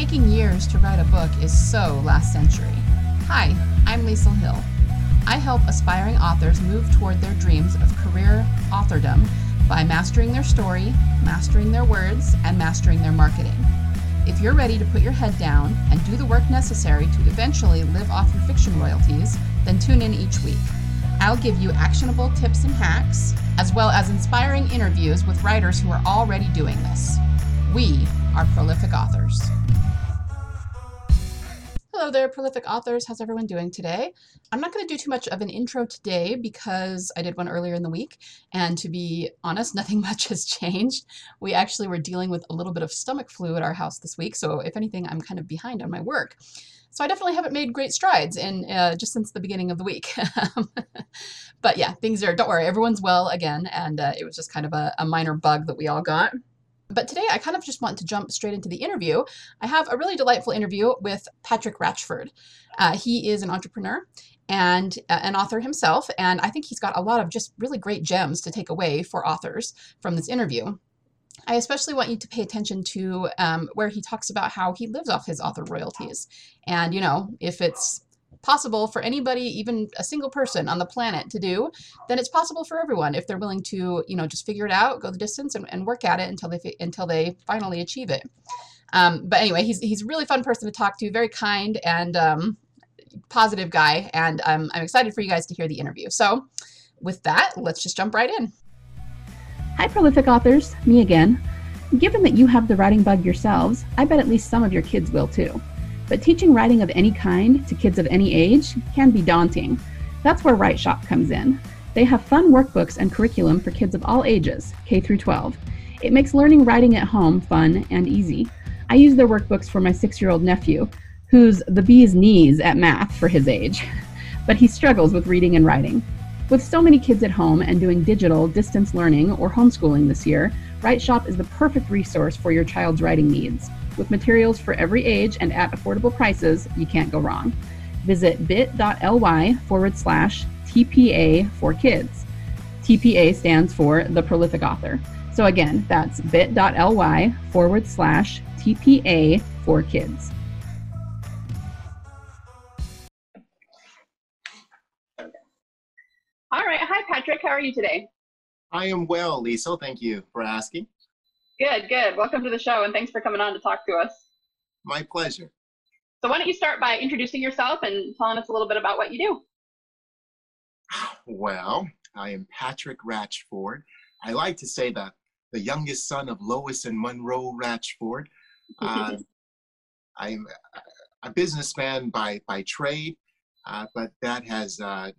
taking years to write a book is so last century. Hi, I'm Liesl Hill. I help aspiring authors move toward their dreams of career authordom by mastering their story, mastering their words, and mastering their marketing. If you're ready to put your head down and do the work necessary to eventually live off your fiction royalties, then tune in each week. I'll give you actionable tips and hacks, as well as inspiring interviews with writers who are already doing this. We are prolific authors. Hello there, prolific authors. How's everyone doing today? I'm not going to do too much of an intro today because I did one earlier in the week. And to be honest, nothing much has changed. We actually were dealing with a little bit of stomach flu at our house this week. So, if anything, I'm kind of behind on my work. So, I definitely haven't made great strides in uh, just since the beginning of the week. but yeah, things are, don't worry, everyone's well again. And uh, it was just kind of a, a minor bug that we all got. But today I kind of just want to jump straight into the interview. I have a really delightful interview with Patrick Ratchford. Uh, he is an entrepreneur and uh, an author himself, and I think he's got a lot of just really great gems to take away for authors from this interview. I especially want you to pay attention to um, where he talks about how he lives off his author royalties. And, you know, if it's possible for anybody, even a single person on the planet to do, then it's possible for everyone if they're willing to, you know, just figure it out, go the distance, and, and work at it until they until they finally achieve it. Um, but anyway, he's he's a really fun person to talk to, very kind and um, positive guy, and um, I'm excited for you guys to hear the interview. So, with that, let's just jump right in. Hi, prolific authors, me again. Given that you have the writing bug yourselves, I bet at least some of your kids will too. But teaching writing of any kind to kids of any age can be daunting. That's where WriteShop comes in. They have fun workbooks and curriculum for kids of all ages, K through 12. It makes learning writing at home fun and easy. I use their workbooks for my six year old nephew, who's the bee's knees at math for his age, but he struggles with reading and writing. With so many kids at home and doing digital distance learning or homeschooling this year, WriteShop is the perfect resource for your child's writing needs. With materials for every age and at affordable prices, you can't go wrong. Visit bit.ly forward slash TPA for kids. TPA stands for the prolific author. So again, that's bit.ly forward slash TPA for kids. All right. Hi, Patrick. How are you today? I am well, Lisa. Thank you for asking. Good, good. Welcome to the show, and thanks for coming on to talk to us. My pleasure. So, why don't you start by introducing yourself and telling us a little bit about what you do? Well, I am Patrick Ratchford. I like to say that the youngest son of Lois and Monroe Ratchford. Uh, I'm a businessman by, by trade, uh, but that has uh,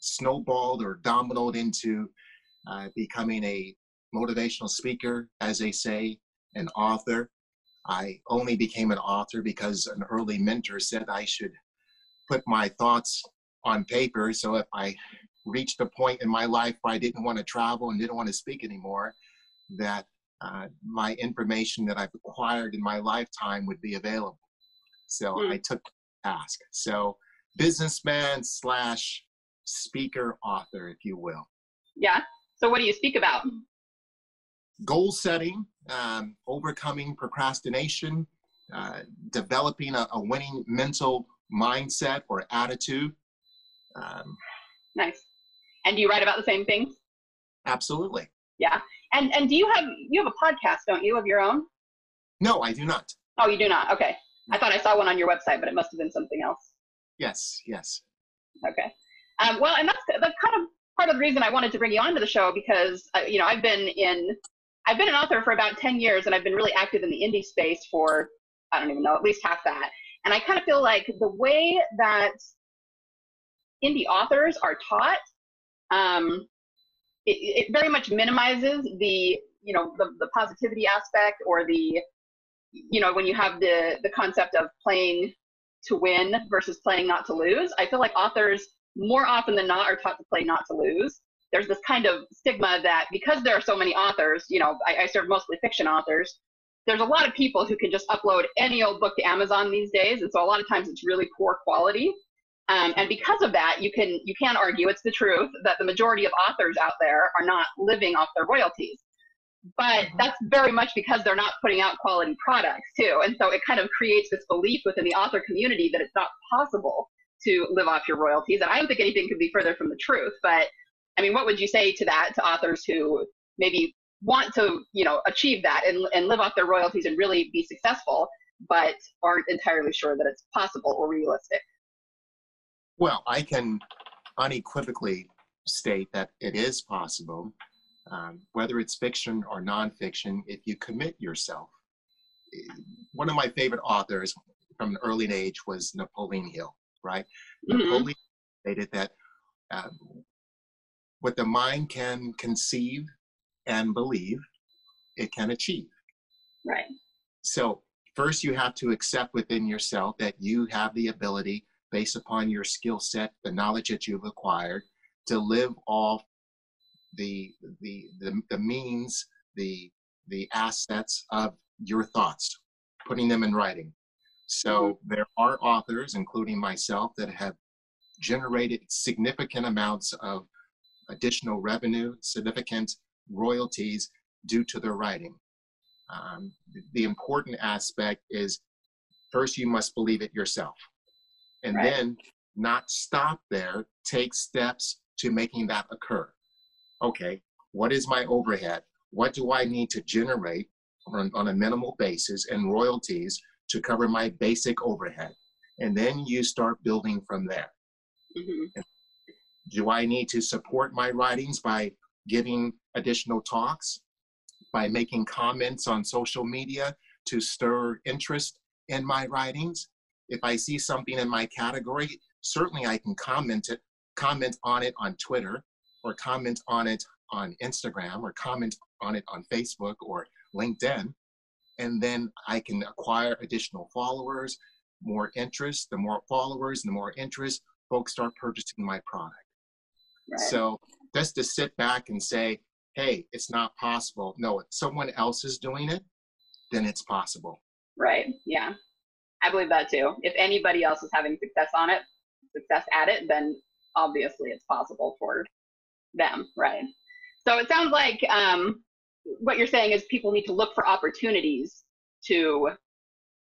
snowballed or dominoed into uh, becoming a motivational speaker, as they say, an author. I only became an author because an early mentor said I should put my thoughts on paper. So if I reached a point in my life where I didn't want to travel and didn't want to speak anymore, that uh, my information that I've acquired in my lifetime would be available. So mm. I took the task. So businessman slash speaker author, if you will. Yeah. So what do you speak about? Goal setting, um, overcoming procrastination, uh, developing a, a, winning mental mindset or attitude. Um, nice. And do you write about the same things? Absolutely. Yeah. And and do you have you have a podcast, don't you, of your own? No, I do not. Oh, you do not. Okay. I thought I saw one on your website, but it must have been something else. Yes. Yes. Okay. Um, well, and that's that's kind of part of the reason I wanted to bring you onto the show because uh, you know I've been in I've been an author for about 10 years and I've been really active in the indie space for, I don't even know, at least half that. And I kind of feel like the way that indie authors are taught, um, it, it very much minimizes the, you know, the, the positivity aspect or the, you know, when you have the, the concept of playing to win versus playing not to lose. I feel like authors more often than not are taught to play not to lose there's this kind of stigma that because there are so many authors, you know, I, I serve mostly fiction authors, there's a lot of people who can just upload any old book to Amazon these days, and so a lot of times it's really poor quality. Um, and because of that, you can you can argue it's the truth that the majority of authors out there are not living off their royalties. but that's very much because they're not putting out quality products too. And so it kind of creates this belief within the author community that it's not possible to live off your royalties. And I don't think anything could be further from the truth. But I mean, what would you say to that to authors who maybe want to, you know, achieve that and, and live off their royalties and really be successful, but aren't entirely sure that it's possible or realistic? Well, I can unequivocally state that it is possible, um, whether it's fiction or nonfiction, if you commit yourself. One of my favorite authors from an early age was Napoleon Hill, right? Mm-hmm. Napoleon stated that um, what the mind can conceive and believe, it can achieve. Right. So, first, you have to accept within yourself that you have the ability, based upon your skill set, the knowledge that you've acquired, to live off the, the, the, the means, the, the assets of your thoughts, putting them in writing. So, mm-hmm. there are authors, including myself, that have generated significant amounts of additional revenue, significant royalties due to their writing. Um, the important aspect is first you must believe it yourself and right. then not stop there take steps to making that occur okay what is my overhead what do i need to generate on, on a minimal basis and royalties to cover my basic overhead and then you start building from there mm-hmm. Do i need to support my writings by giving additional talks, by making comments on social media to stir interest in my writings. If I see something in my category, certainly I can comment it, comment on it on Twitter, or comment on it on Instagram, or comment on it on Facebook or LinkedIn. And then I can acquire additional followers, more interest. The more followers, the more interest, folks start purchasing my product. Right. So just to sit back and say, hey, it's not possible. No, if someone else is doing it, then it's possible. Right. Yeah. I believe that too. If anybody else is having success on it, success at it, then obviously it's possible for them. Right. So it sounds like um, what you're saying is people need to look for opportunities to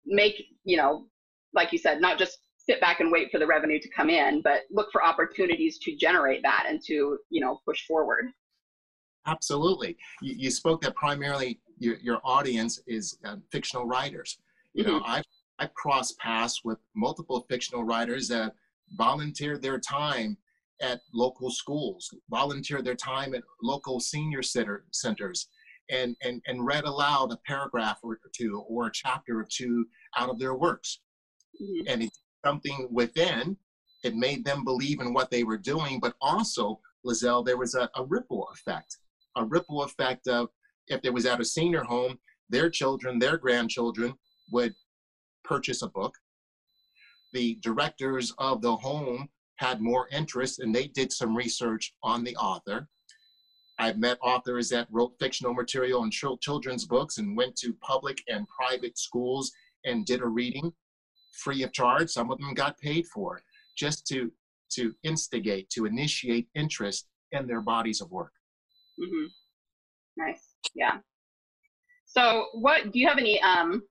make, you know, like you said, not just sit back and wait for the revenue to come in, but look for opportunities to generate that and to, you know, push forward. Absolutely. You, you spoke that primarily your, your audience is uh, fictional writers. You mm-hmm. know, I've, I've crossed paths with multiple fictional writers that volunteered their time at local schools, volunteered their time at local senior center, centers, and, and, and read aloud a paragraph or two or a chapter or two out of their works. Mm-hmm. And it something within. It made them believe in what they were doing, but also, Lizelle, there was a, a ripple effect. A ripple effect of if there was at a senior home, their children, their grandchildren would purchase a book. The directors of the home had more interest and they did some research on the author. I've met authors that wrote fictional material and children's books and went to public and private schools and did a reading free of charge. Some of them got paid for just to to instigate, to initiate interest in their bodies of work. Mm-hmm. Nice. Yeah. So, what do you have any um,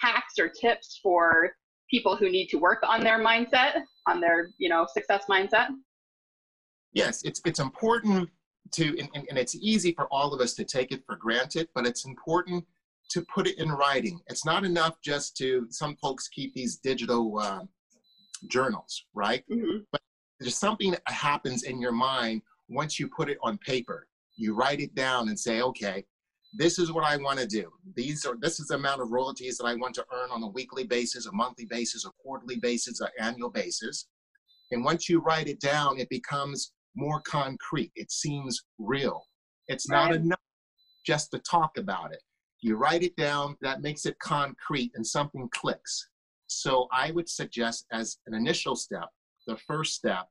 hacks or tips for people who need to work on their mindset, on their you know success mindset? Yes, it's it's important to, and, and it's easy for all of us to take it for granted, but it's important to put it in writing. It's not enough just to, some folks keep these digital uh, journals, right? Mm-hmm. But there's something that happens in your mind once you put it on paper. You write it down and say, okay, this is what I want to do. These are this is the amount of royalties that I want to earn on a weekly basis, a monthly basis, a quarterly basis, an annual basis. And once you write it down, it becomes more concrete. It seems real. It's right. not enough just to talk about it. You write it down, that makes it concrete and something clicks. So I would suggest as an initial step, the first step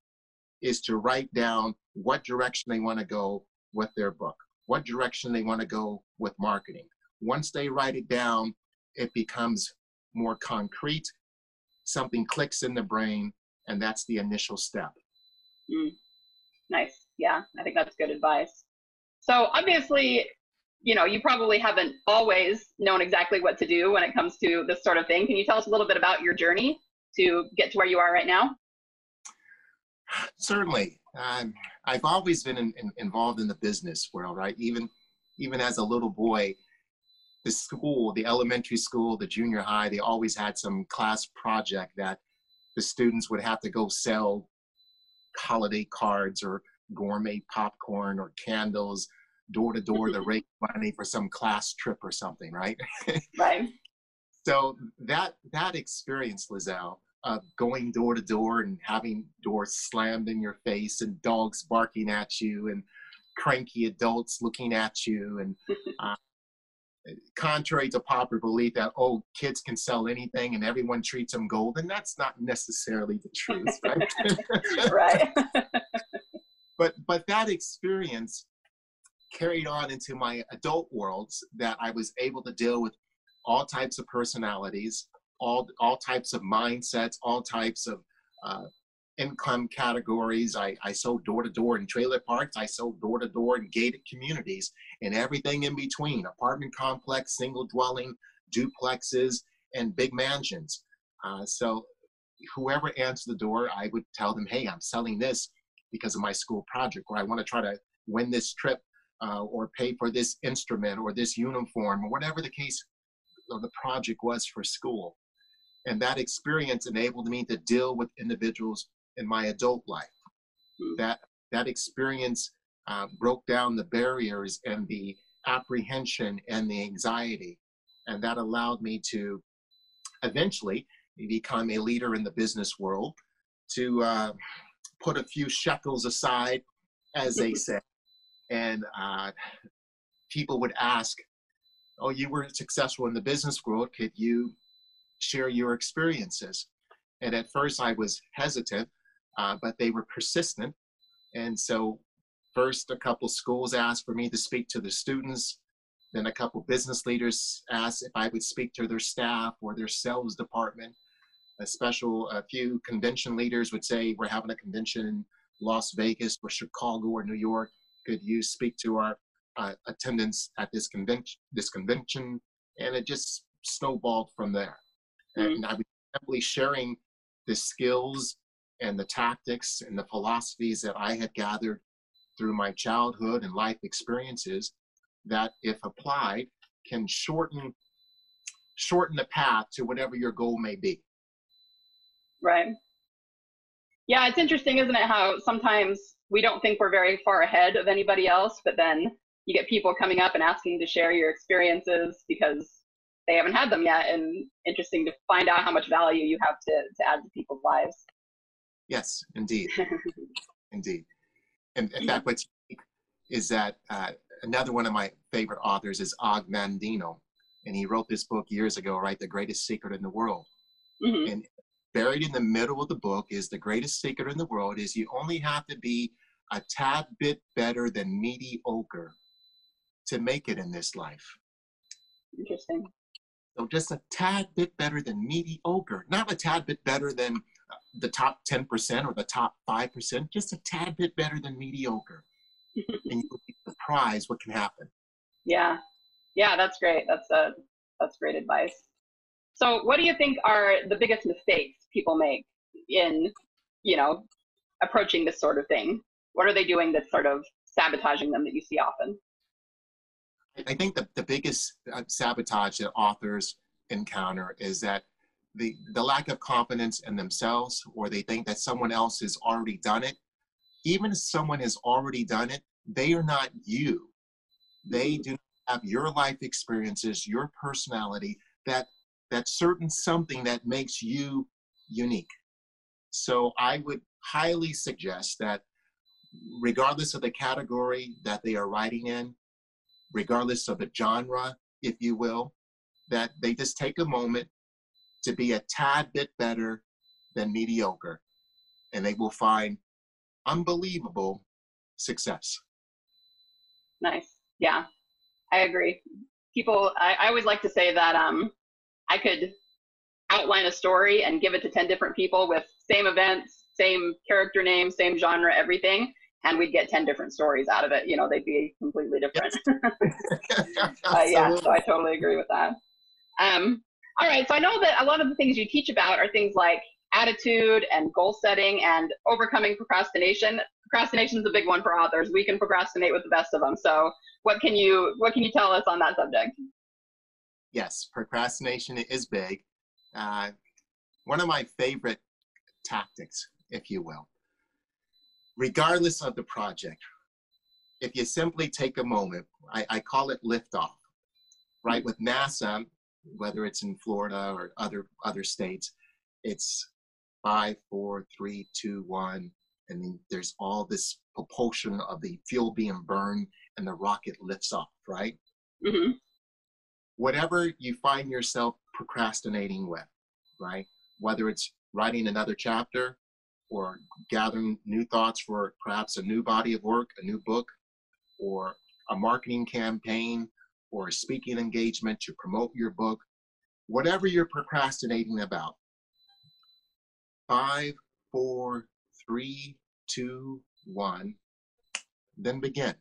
is to write down what direction they want to go with their book, what direction they want to go with marketing. Once they write it down, it becomes more concrete, something clicks in the brain, and that's the initial step. Mm. Nice. Yeah, I think that's good advice. So obviously, you know, you probably haven't always known exactly what to do when it comes to this sort of thing. Can you tell us a little bit about your journey to get to where you are right now? Certainly. Um, I've always been in, in, involved in the business world, right? Even even as a little boy, the school, the elementary school, the junior high, they always had some class project that the students would have to go sell holiday cards or gourmet popcorn or candles door to door to raise money for some class trip or something, right? right. So that that experience, Lizelle, of going door to door and having doors slammed in your face and dogs barking at you and cranky adults looking at you and uh, contrary to popular belief that oh kids can sell anything and everyone treats them gold and that's not necessarily the truth right right but but that experience carried on into my adult worlds that i was able to deal with all types of personalities all all types of mindsets all types of uh, income categories. I, I sold door to door in trailer parks. I sold door to door in gated communities and everything in between apartment complex, single dwelling, duplexes, and big mansions. Uh, so, whoever answered the door, I would tell them, hey, I'm selling this because of my school project, or I want to try to win this trip uh, or pay for this instrument or this uniform or whatever the case or the project was for school. And that experience enabled me to deal with individuals in my adult life. Hmm. That that experience uh, broke down the barriers and the apprehension and the anxiety, and that allowed me to eventually become a leader in the business world. To uh, put a few shekels aside, as they say, and uh, people would ask, "Oh, you were successful in the business world. Could you share your experiences?" And at first, I was hesitant uh, but they were persistent. And so, first, a couple schools asked for me to speak to the students. Then, a couple business leaders asked if I would speak to their staff or their sales department. A special, a few convention leaders would say, We're having a convention in Las Vegas or Chicago or New York. Could you speak to our uh, attendance at this convention? This convention, and it just snowballed from there. Mm-hmm. And I was simply sharing the skills and the tactics and the philosophies that I had gathered through my childhood and life experiences that if applied can shorten shorten the path to whatever your goal may be right yeah it's interesting isn't it how sometimes we don't think we're very far ahead of anybody else but then you get people coming up and asking to share your experiences because they haven't had them yet and interesting to find out how much value you have to, to add to people's lives Yes, indeed, indeed. And in fact, what's is that uh, another one of my favorite authors is Og Mandino, and he wrote this book years ago, right? The Greatest Secret in the World. Mm-hmm. And buried in the middle of the book is the greatest secret in the world is you only have to be a tad bit better than mediocre to make it in this life. Interesting. So just a tad bit better than mediocre, not a tad bit better than uh, the top 10% or the top 5%, just a tad bit better than mediocre. and you'll be surprised what can happen. Yeah. Yeah, that's great. That's a that's great advice. So what do you think are the biggest mistakes people make in, you know, approaching this sort of thing? What are they doing that's sort of sabotaging them that you see often? I think the, the biggest uh, sabotage that authors encounter is that the, the lack of confidence in themselves or they think that someone else has already done it. Even if someone has already done it, they are not you. They do have your life experiences, your personality, that that certain something that makes you unique. So I would highly suggest that regardless of the category that they are writing in, regardless of the genre, if you will, that they just take a moment to be a tad bit better than mediocre, and they will find unbelievable success. Nice. Yeah, I agree. People, I, I always like to say that um, I could outline a story and give it to 10 different people with same events, same character name, same genre, everything. and we'd get 10 different stories out of it. You know, they'd be completely different. uh, yeah, so I totally agree with that. Um, all right, so I know that a lot of the things you teach about are things like attitude and goal setting and overcoming procrastination. Procrastination is a big one for authors. We can procrastinate with the best of them. So, what can you what can you tell us on that subject? Yes, procrastination is big. Uh, one of my favorite tactics, if you will, regardless of the project, if you simply take a moment, I, I call it liftoff, right? With NASA, whether it's in Florida or other other states, it's five, four, three, two, one, and there's all this propulsion of the fuel being burned and the rocket lifts off, right? Mm-hmm. Whatever you find yourself procrastinating with, right? Whether it's writing another chapter or gathering new thoughts for perhaps a new body of work, a new book, or a marketing campaign, or a speaking engagement to promote your book, whatever you're procrastinating about. Five, four, three, two, one, then begin.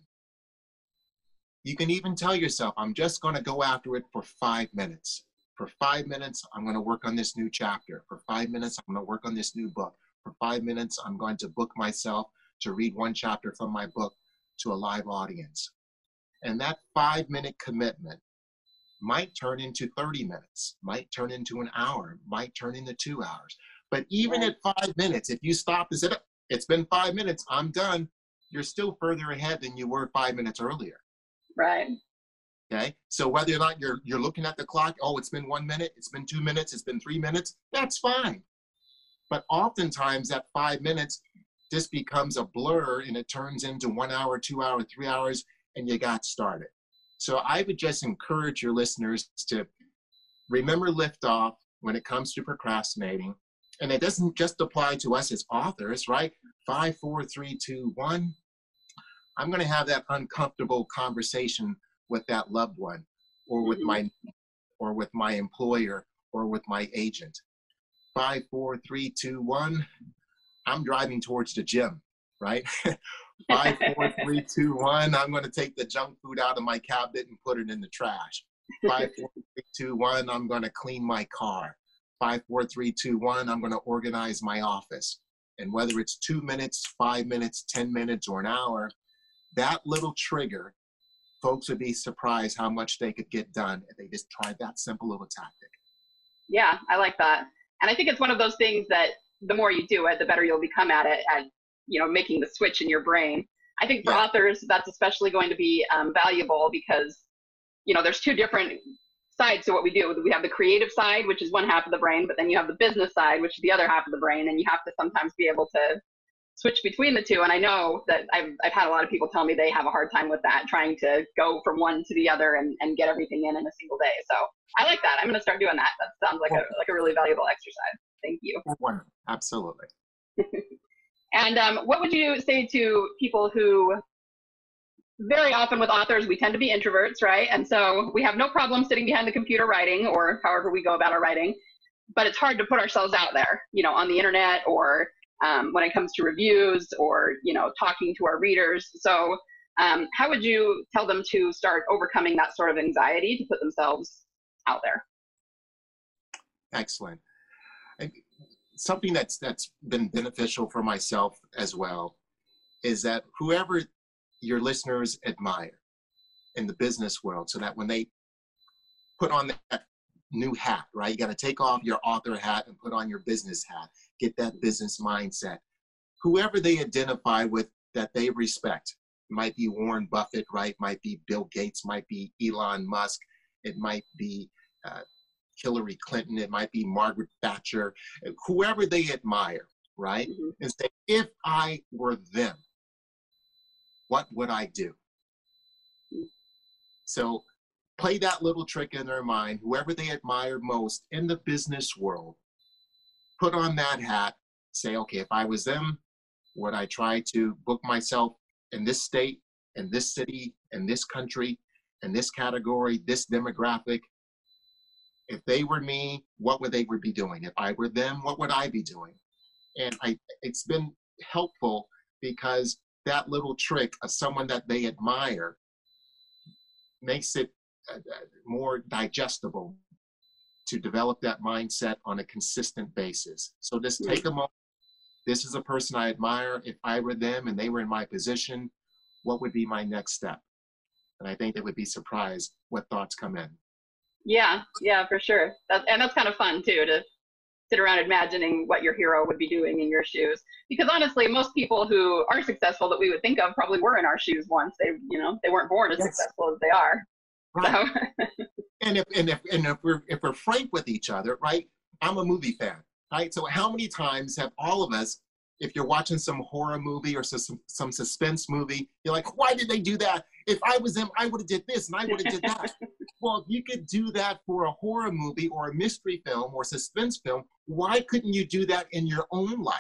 You can even tell yourself, I'm just going to go after it for five minutes. For five minutes, I'm going to work on this new chapter. For five minutes, I'm going to work on this new book. For five minutes, I'm going to book myself to read one chapter from my book to a live audience. And that five minute commitment might turn into 30 minutes, might turn into an hour, might turn into two hours. But even at five minutes, if you stop and said, it's been five minutes, I'm done, you're still further ahead than you were five minutes earlier. Right. Okay. So whether or not you're you're looking at the clock, oh, it's been one minute, it's been two minutes, it's been three minutes, that's fine. But oftentimes that five minutes just becomes a blur and it turns into one hour, two hour, three hours, and you got started. So I would just encourage your listeners to remember liftoff when it comes to procrastinating. And it doesn't just apply to us as authors, right? Five, four, three, two, one. I'm going to have that uncomfortable conversation with that loved one or with my mm-hmm. or with my employer or with my agent. Five, four, three, two, one. I'm driving towards the gym, right? Five, four, three, two, one. I'm going to take the junk food out of my cabinet and put it in the trash. Five, four, three, two, one. I'm going to clean my car. Five, four, three, two, one. I'm going to organize my office. And whether it's two minutes, five minutes, 10 minutes, or an hour, that little trigger, folks would be surprised how much they could get done if they just tried that simple little tactic. Yeah, I like that. And I think it's one of those things that the more you do it, the better you'll become at it, at you know making the switch in your brain. I think for yeah. authors, that's especially going to be um, valuable because you know there's two different sides to what we do. We have the creative side, which is one half of the brain, but then you have the business side, which is the other half of the brain, and you have to sometimes be able to switch between the two. And I know that I've, I've had a lot of people tell me they have a hard time with that, trying to go from one to the other and, and get everything in in a single day. So I like that. I'm going to start doing that. That sounds like a, like a really valuable exercise. Thank you. Absolutely. and um, what would you say to people who very often with authors, we tend to be introverts, right? And so we have no problem sitting behind the computer writing or however we go about our writing, but it's hard to put ourselves out there, you know, on the internet or um, when it comes to reviews or you know talking to our readers. So um, how would you tell them to start overcoming that sort of anxiety to put themselves out there? Excellent. Something that's that's been beneficial for myself as well is that whoever your listeners admire in the business world, so that when they put on that new hat, right? You got to take off your author hat and put on your business hat get that business mindset. Whoever they identify with that they respect, might be Warren Buffett, right? Might be Bill Gates, might be Elon Musk, it might be uh, Hillary Clinton, it might be Margaret Thatcher, whoever they admire, right? Mm-hmm. And say, if I were them, what would I do? So play that little trick in their mind, whoever they admire most in the business world, put on that hat, say, okay, if I was them, would I try to book myself in this state, in this city, in this country, in this category, this demographic? If they were me, what would they be doing? If I were them, what would I be doing? And I, it's been helpful because that little trick of someone that they admire makes it uh, uh, more digestible to develop that mindset on a consistent basis. So just hmm. take a moment. This is a person I admire. If I were them and they were in my position, what would be my next step? And I think they would be surprised what thoughts come in. Yeah, yeah, for sure. That, and that's kind of fun too to sit around imagining what your hero would be doing in your shoes. Because honestly, most people who are successful that we would think of probably were in our shoes once. They, you know, they weren't born as yes. successful as they are. Right. So. and if and if and if we're if we're frank with each other, right? I'm a movie fan, right? So how many times have all of us, if you're watching some horror movie or some some suspense movie, you're like, why did they do that? If I was them, I would have did this and I would have did that. well, if you could do that for a horror movie or a mystery film or suspense film, why couldn't you do that in your own life?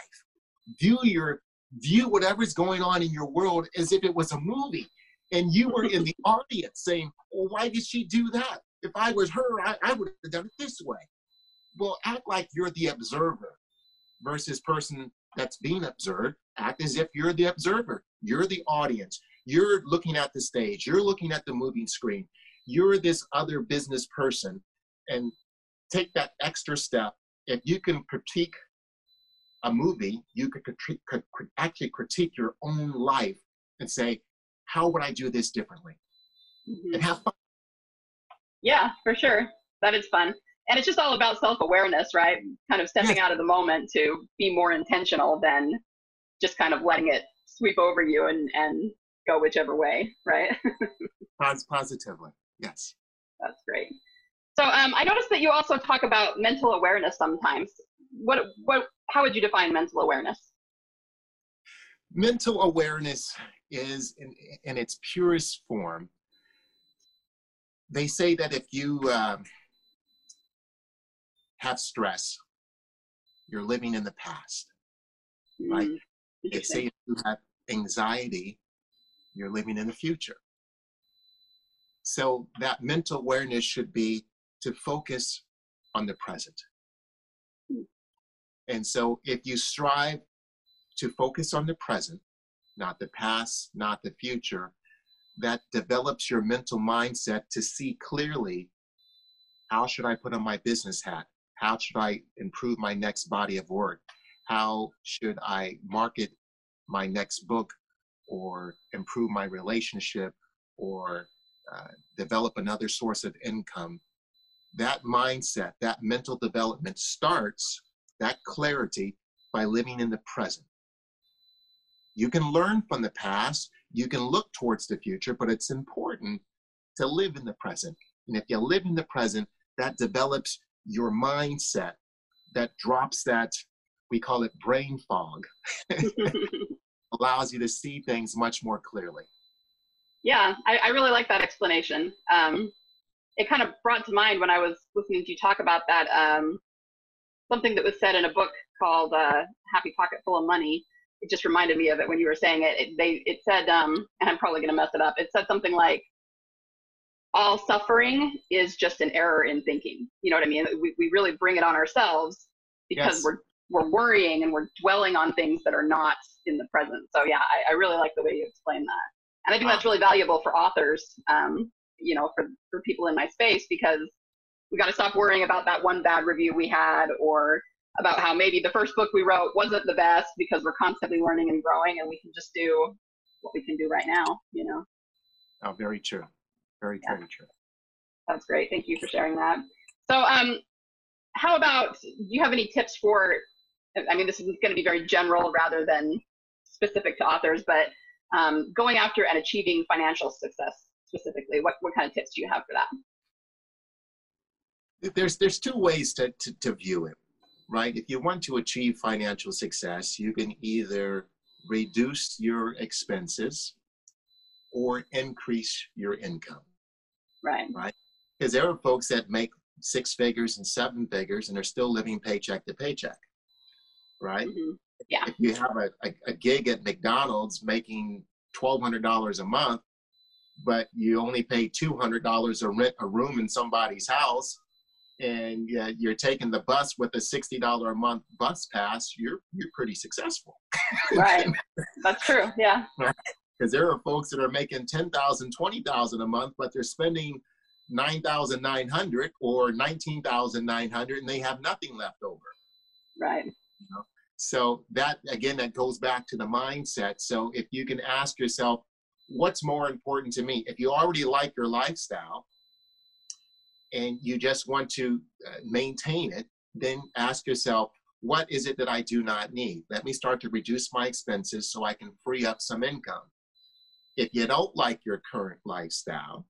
View your view whatever's going on in your world as if it was a movie and you were in the audience saying, well, why did she do that? If I was her, I, I would have done it this way. Well, act like you're the observer versus person that's being observed. Act as if you're the observer. You're the audience. You're looking at the stage. You're looking at the moving screen. You're this other business person. And take that extra step. If you can critique a movie, you could, critique, could actually critique your own life and say, how would I do this differently? Mm-hmm. And have fun. Yeah, for sure. That is fun. And it's just all about self awareness, right? Kind of stepping out of the moment to be more intentional than just kind of letting it sweep over you and, and go whichever way, right? Positively, yes. That's great. So um, I noticed that you also talk about mental awareness sometimes. What, what, how would you define mental awareness? Mental awareness is in, in its purest form. They say that if you um, have stress, you're living in the past, mm, right? They say if you have anxiety, you're living in the future. So that mental awareness should be to focus on the present. Mm. And so if you strive to focus on the present, not the past, not the future, that develops your mental mindset to see clearly how should I put on my business hat? How should I improve my next body of work? How should I market my next book or improve my relationship or uh, develop another source of income? That mindset, that mental development starts that clarity by living in the present. You can learn from the past, you can look towards the future, but it's important to live in the present. And if you live in the present, that develops your mindset, that drops that, we call it brain fog, allows you to see things much more clearly. Yeah, I, I really like that explanation. Um, it kind of brought to mind when I was listening to you talk about that um, something that was said in a book called uh, Happy Pocket Full of Money it just reminded me of it when you were saying it. it they it said, um, and I'm probably gonna mess it up. It said something like, "All suffering is just an error in thinking." You know what I mean? We we really bring it on ourselves because yes. we're we're worrying and we're dwelling on things that are not in the present. So yeah, I, I really like the way you explain that, and I think that's really valuable for authors. Um, you know, for for people in my space because we got to stop worrying about that one bad review we had or about how maybe the first book we wrote wasn't the best because we're constantly learning and growing and we can just do what we can do right now, you know. Oh, very true. Very, yeah. very true. That's great. Thank you for sharing that. So, um, how about, do you have any tips for, I mean, this is going to be very general rather than specific to authors, but um, going after and achieving financial success specifically, what, what kind of tips do you have for that? There's, there's two ways to, to, to view it right? If you want to achieve financial success, you can either reduce your expenses or increase your income. Right. Right. Because there are folks that make six figures and seven figures and are still living paycheck to paycheck. Right. Mm-hmm. Yeah. If you have a, a, a gig at McDonald's making $1,200 a month, but you only pay $200 to rent a room in somebody's house and yeah, you're taking the bus with a sixty dollar a month bus pass, you're you're pretty successful. right. That's true. Yeah. Because there are folks that are making 10,000, 20,000 a month, but they're spending 9,900 or 19,900 and they have nothing left over. Right. You know? So that again, that goes back to the mindset. So if you can ask yourself, what's more important to me? If you already like your lifestyle and you just want to uh, maintain it, then ask yourself, what is it that I do not need? Let me start to reduce my expenses so I can free up some income. If you don't like your current lifestyle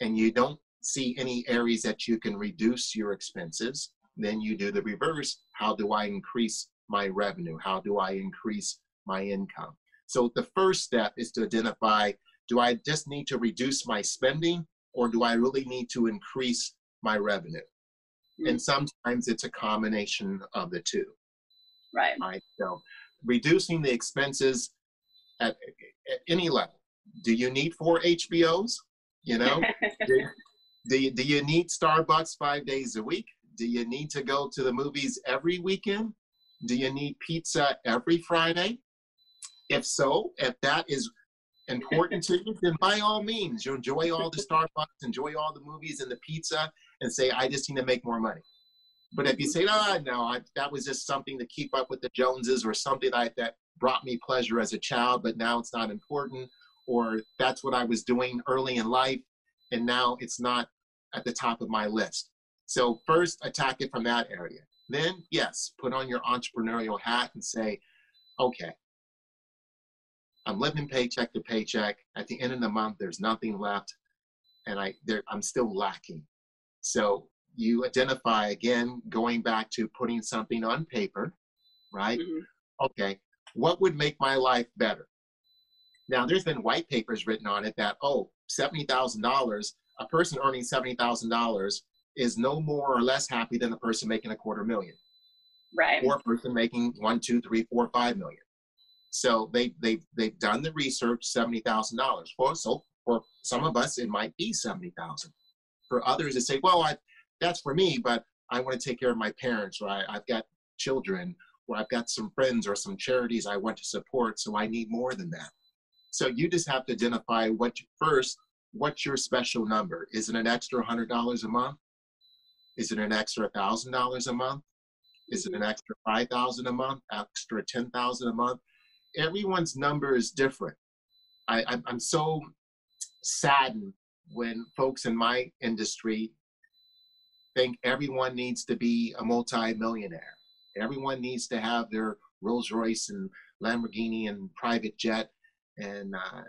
and you don't see any areas that you can reduce your expenses, then you do the reverse. How do I increase my revenue? How do I increase my income? So the first step is to identify do I just need to reduce my spending or do I really need to increase my revenue? Mm-hmm. And sometimes it's a combination of the two. Right. Right. So reducing the expenses at, at any level. Do you need four HBOs? You know, do, do, you, do you need Starbucks five days a week? Do you need to go to the movies every weekend? Do you need pizza every Friday? If so, if that is important to you, then by all means, you enjoy all the Starbucks, enjoy all the movies and the pizza, and say, I just need to make more money. But if you say, oh, no, I, that was just something to keep up with the Joneses or something like that brought me pleasure as a child, but now it's not important, or that's what I was doing early in life, and now it's not at the top of my list. So first, attack it from that area. Then, yes, put on your entrepreneurial hat and say, okay, I'm living paycheck to paycheck. At the end of the month, there's nothing left, and I I'm still lacking. So you identify again, going back to putting something on paper, right? Mm-hmm. Okay, what would make my life better? Now, there's been white papers written on it that oh, oh, seventy thousand dollars, a person earning seventy thousand dollars is no more or less happy than the person making a quarter million, right? Or a person making one, two, three, four, five million. So they they they've done the research, seventy thousand dollars. For so for some of us, it might be seventy thousand. For others, they say, well, I, that's for me, but I want to take care of my parents, or I, I've got children, or I've got some friends or some charities I want to support, so I need more than that. So you just have to identify what you, first, what's your special number? Is it an extra hundred dollars a month? Is it an extra thousand dollars a month? Is it an mm-hmm. extra five thousand a month? Extra ten thousand a month? everyone's number is different. I, I'm so saddened when folks in my industry think everyone needs to be a multi-millionaire. Everyone needs to have their Rolls Royce and Lamborghini and private jet and uh,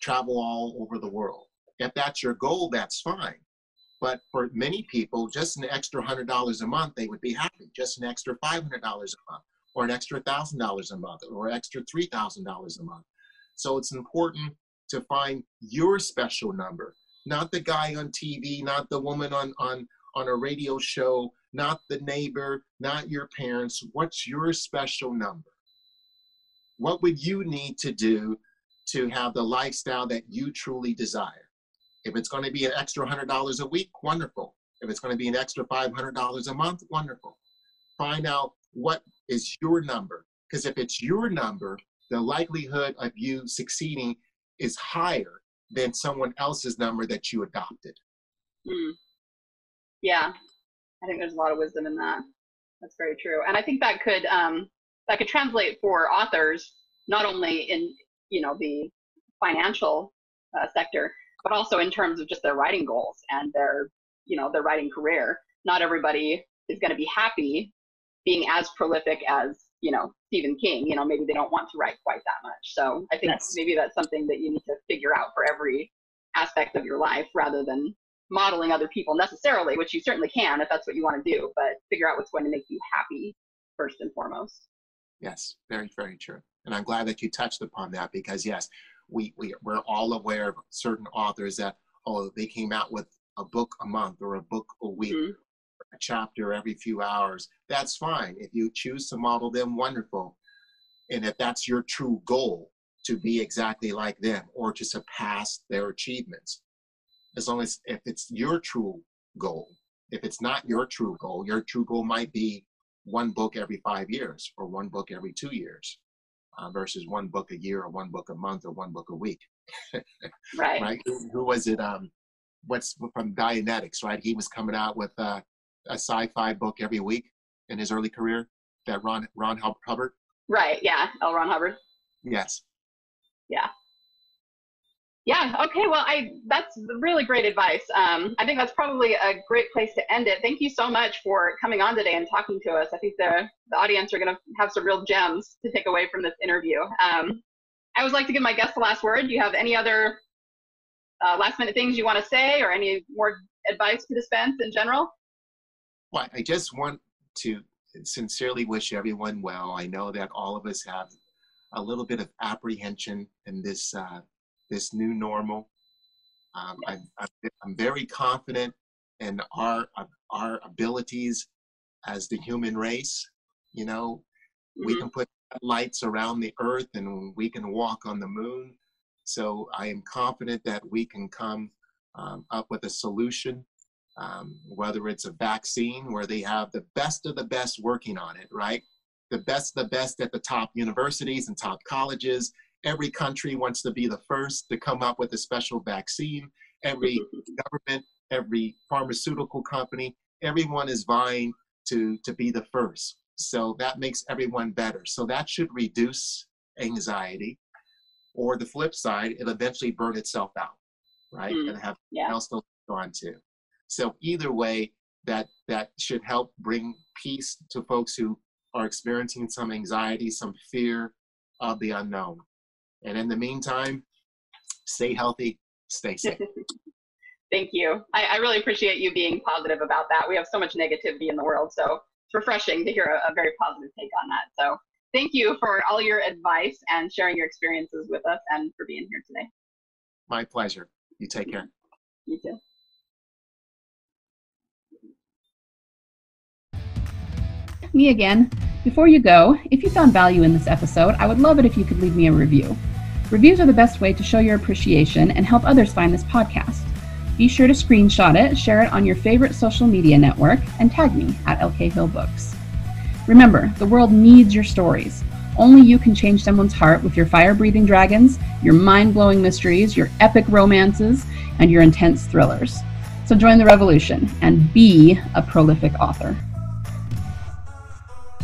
travel all over the world. If that's your goal, that's fine. But for many people, just an extra hundred dollars a month, they would be happy. Just an extra five hundred dollars a month or an extra thousand dollars a month or extra three thousand dollars a month. So it's important to find your special number, not the guy on TV, not the woman on on on a radio show, not the neighbor, not your parents. What's your special number? What would you need to do to have the lifestyle that you truly desire? If it's going to be an extra $100 a week, wonderful. If it's going to be an extra $500 a month, wonderful. Find out what is your number. Because if it's your number, the likelihood of you succeeding is higher than someone else's number that you adopted. Mm. Yeah, I think there's a lot of wisdom in that. That's very true, and I think that could um, that could translate for authors not only in you know the financial uh, sector, but also in terms of just their writing goals and their you know their writing career. Not everybody is going to be happy being as prolific as you know Stephen King. You know, maybe they don't want to write quite that much. So I think yes. maybe that's something that you need to figure out for every aspect of your life, rather than modeling other people necessarily, which you certainly can if that's what you want to do. But figure out what's going to make you happy first and foremost. Yes, very very true. And I'm glad that you touched upon that because yes, we, we we're all aware of certain authors that oh they came out with a book a month or a book a week mm-hmm chapter every few hours, that's fine. If you choose to model them, wonderful. And if that's your true goal, to be exactly like them or to surpass their achievements, as long as if it's your true goal, if it's not your true goal, your true goal might be one book every five years or one book every two years uh, versus one book a year or one book a month or one book a week. right. right? Who, who, was it? Um, what's from Dianetics, right? He was coming out with uh, a sci-fi book every week in his early career. That Ron Ron Hubbard. Right. Yeah. L. Ron Hubbard. Yes. Yeah. Yeah. Okay. Well, I that's really great advice. Um, I think that's probably a great place to end it. Thank you so much for coming on today and talking to us. I think the the audience are going to have some real gems to take away from this interview. Um, I always like to give my guests the last word. Do you have any other uh, last minute things you want to say, or any more advice to dispense in general? I just want to sincerely wish everyone well. I know that all of us have a little bit of apprehension in this uh, this new normal. Um, I, am very confident in our our abilities as the human race. You know, mm-hmm. we can put lights around the earth and we can walk on the moon. So I am confident that we can come um, up with a solution, um, whether it's a vaccine where they have the best of the best working on it, right? The best of the best at the top universities and top colleges, Every country wants to be the first to come up with a special vaccine. Every government, every pharmaceutical company, everyone is vying to, to be the first. So that makes everyone better. So that should reduce anxiety. Or the flip side, it eventually burn itself out, right? Mm, and have yeah. else to go on to. So either way, that that should help bring peace to folks who are experiencing some anxiety, some fear of the unknown. And in the meantime, stay healthy, stay safe. Thank you. I, I, really appreciate you being positive about that. We have so much negativity in the world, so it's refreshing to hear a, a very positive take on that. So thank you for all your advice and sharing your experiences with us and for being here today. My pleasure. You take care. You too. Me again. Before you go, if you found value in this episode, I would love it if you could leave me a review. Reviews are the best way to show your appreciation and help others find this podcast. Be sure to screenshot it, share it on your favorite social media network, and tag me at LK Hill Books. Remember, the world needs your stories. Only you can change someone's heart with your fire breathing dragons, your mind blowing mysteries, your epic romances, and your intense thrillers. So join the revolution and be a prolific author.